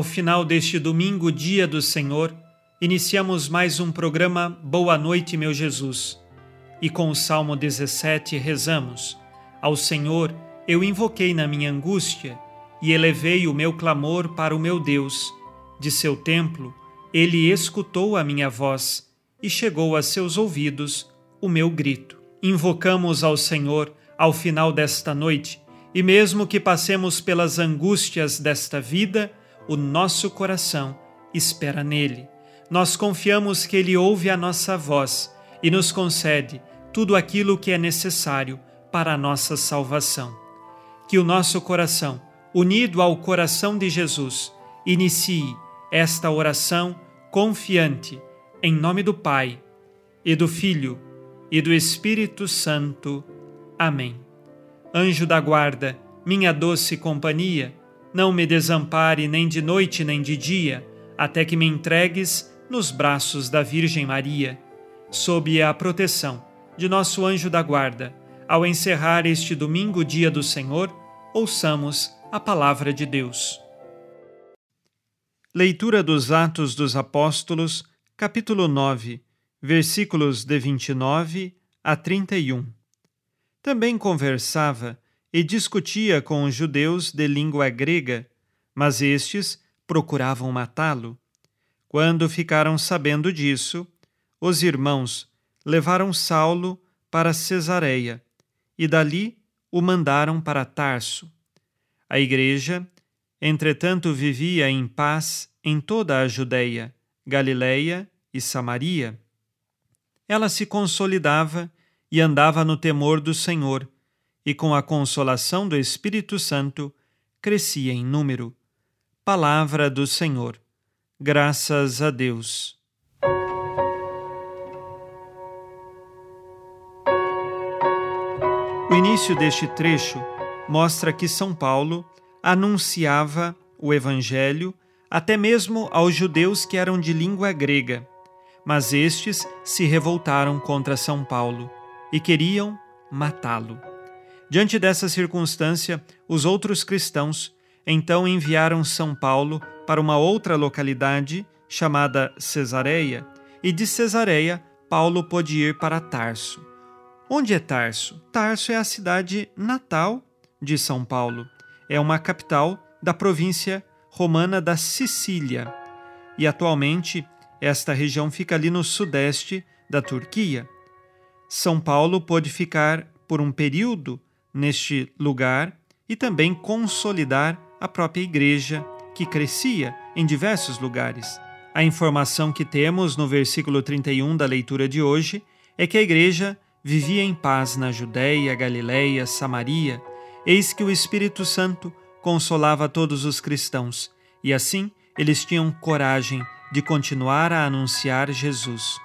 Ao final deste domingo, dia do Senhor, iniciamos mais um programa Boa Noite, meu Jesus. E com o Salmo 17 rezamos: Ao Senhor eu invoquei na minha angústia e elevei o meu clamor para o meu Deus. De seu templo, ele escutou a minha voz e chegou a seus ouvidos o meu grito. Invocamos ao Senhor ao final desta noite, e mesmo que passemos pelas angústias desta vida, o nosso coração espera nele. Nós confiamos que ele ouve a nossa voz e nos concede tudo aquilo que é necessário para a nossa salvação. Que o nosso coração, unido ao coração de Jesus, inicie esta oração confiante em nome do Pai, e do Filho, e do Espírito Santo. Amém. Anjo da guarda, minha doce companhia, não me desampare nem de noite nem de dia, até que me entregues nos braços da Virgem Maria. Sob a proteção de nosso anjo da guarda, ao encerrar este domingo, dia do Senhor, ouçamos a palavra de Deus. Leitura dos Atos dos Apóstolos, capítulo 9, versículos de 29 a 31. Também conversava e discutia com os judeus de língua grega, mas estes procuravam matá-lo. Quando ficaram sabendo disso, os irmãos levaram Saulo para Cesareia e dali o mandaram para Tarso. A igreja, entretanto, vivia em paz em toda a Judéia Galileia e Samaria. Ela se consolidava e andava no temor do Senhor, e com a consolação do Espírito Santo crescia em número. Palavra do Senhor. Graças a Deus. O início deste trecho mostra que São Paulo anunciava o Evangelho até mesmo aos judeus que eram de língua grega. Mas estes se revoltaram contra São Paulo e queriam matá-lo. Diante dessa circunstância, os outros cristãos então enviaram São Paulo para uma outra localidade chamada Cesareia, e de Cesareia Paulo pôde ir para Tarso. Onde é Tarso? Tarso é a cidade natal de São Paulo. É uma capital da província romana da Sicília, e atualmente esta região fica ali no sudeste da Turquia. São Paulo pôde ficar por um período neste lugar e também consolidar a própria igreja que crescia em diversos lugares. A informação que temos no versículo 31 da leitura de hoje é que a igreja vivia em paz na Judéia, Galiléia, Samaria. Eis que o Espírito Santo consolava todos os cristãos, e assim eles tinham coragem de continuar a anunciar Jesus.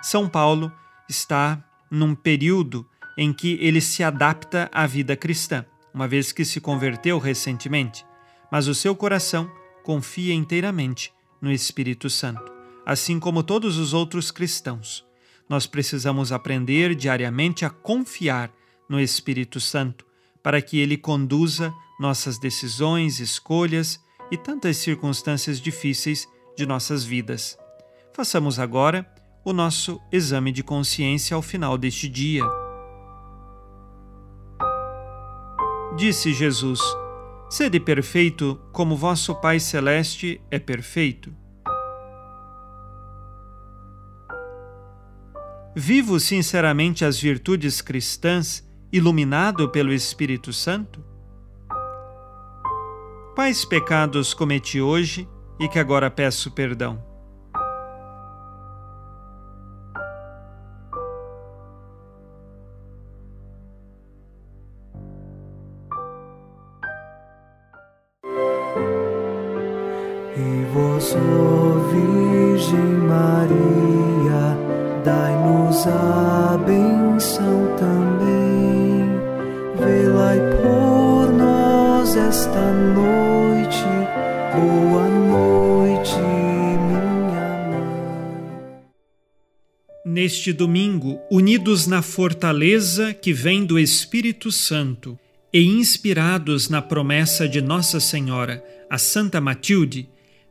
São Paulo está num período em que ele se adapta à vida cristã, uma vez que se converteu recentemente, mas o seu coração confia inteiramente no Espírito Santo, assim como todos os outros cristãos. Nós precisamos aprender diariamente a confiar no Espírito Santo para que ele conduza nossas decisões, escolhas e tantas circunstâncias difíceis de nossas vidas. Façamos agora o nosso exame de consciência ao final deste dia. Disse Jesus: Sede perfeito, como vosso Pai Celeste é perfeito. Vivo sinceramente as virtudes cristãs, iluminado pelo Espírito Santo? Quais pecados cometi hoje e que agora peço perdão? Virgem Maria, dai-nos a benção também. Por nós esta noite. Boa noite, minha mãe. Neste domingo, unidos na fortaleza que vem do Espírito Santo e inspirados na promessa de Nossa Senhora, a Santa Matilde,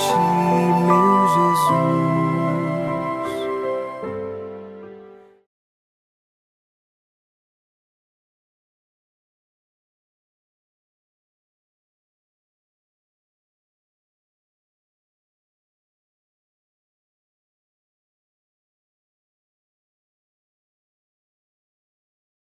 心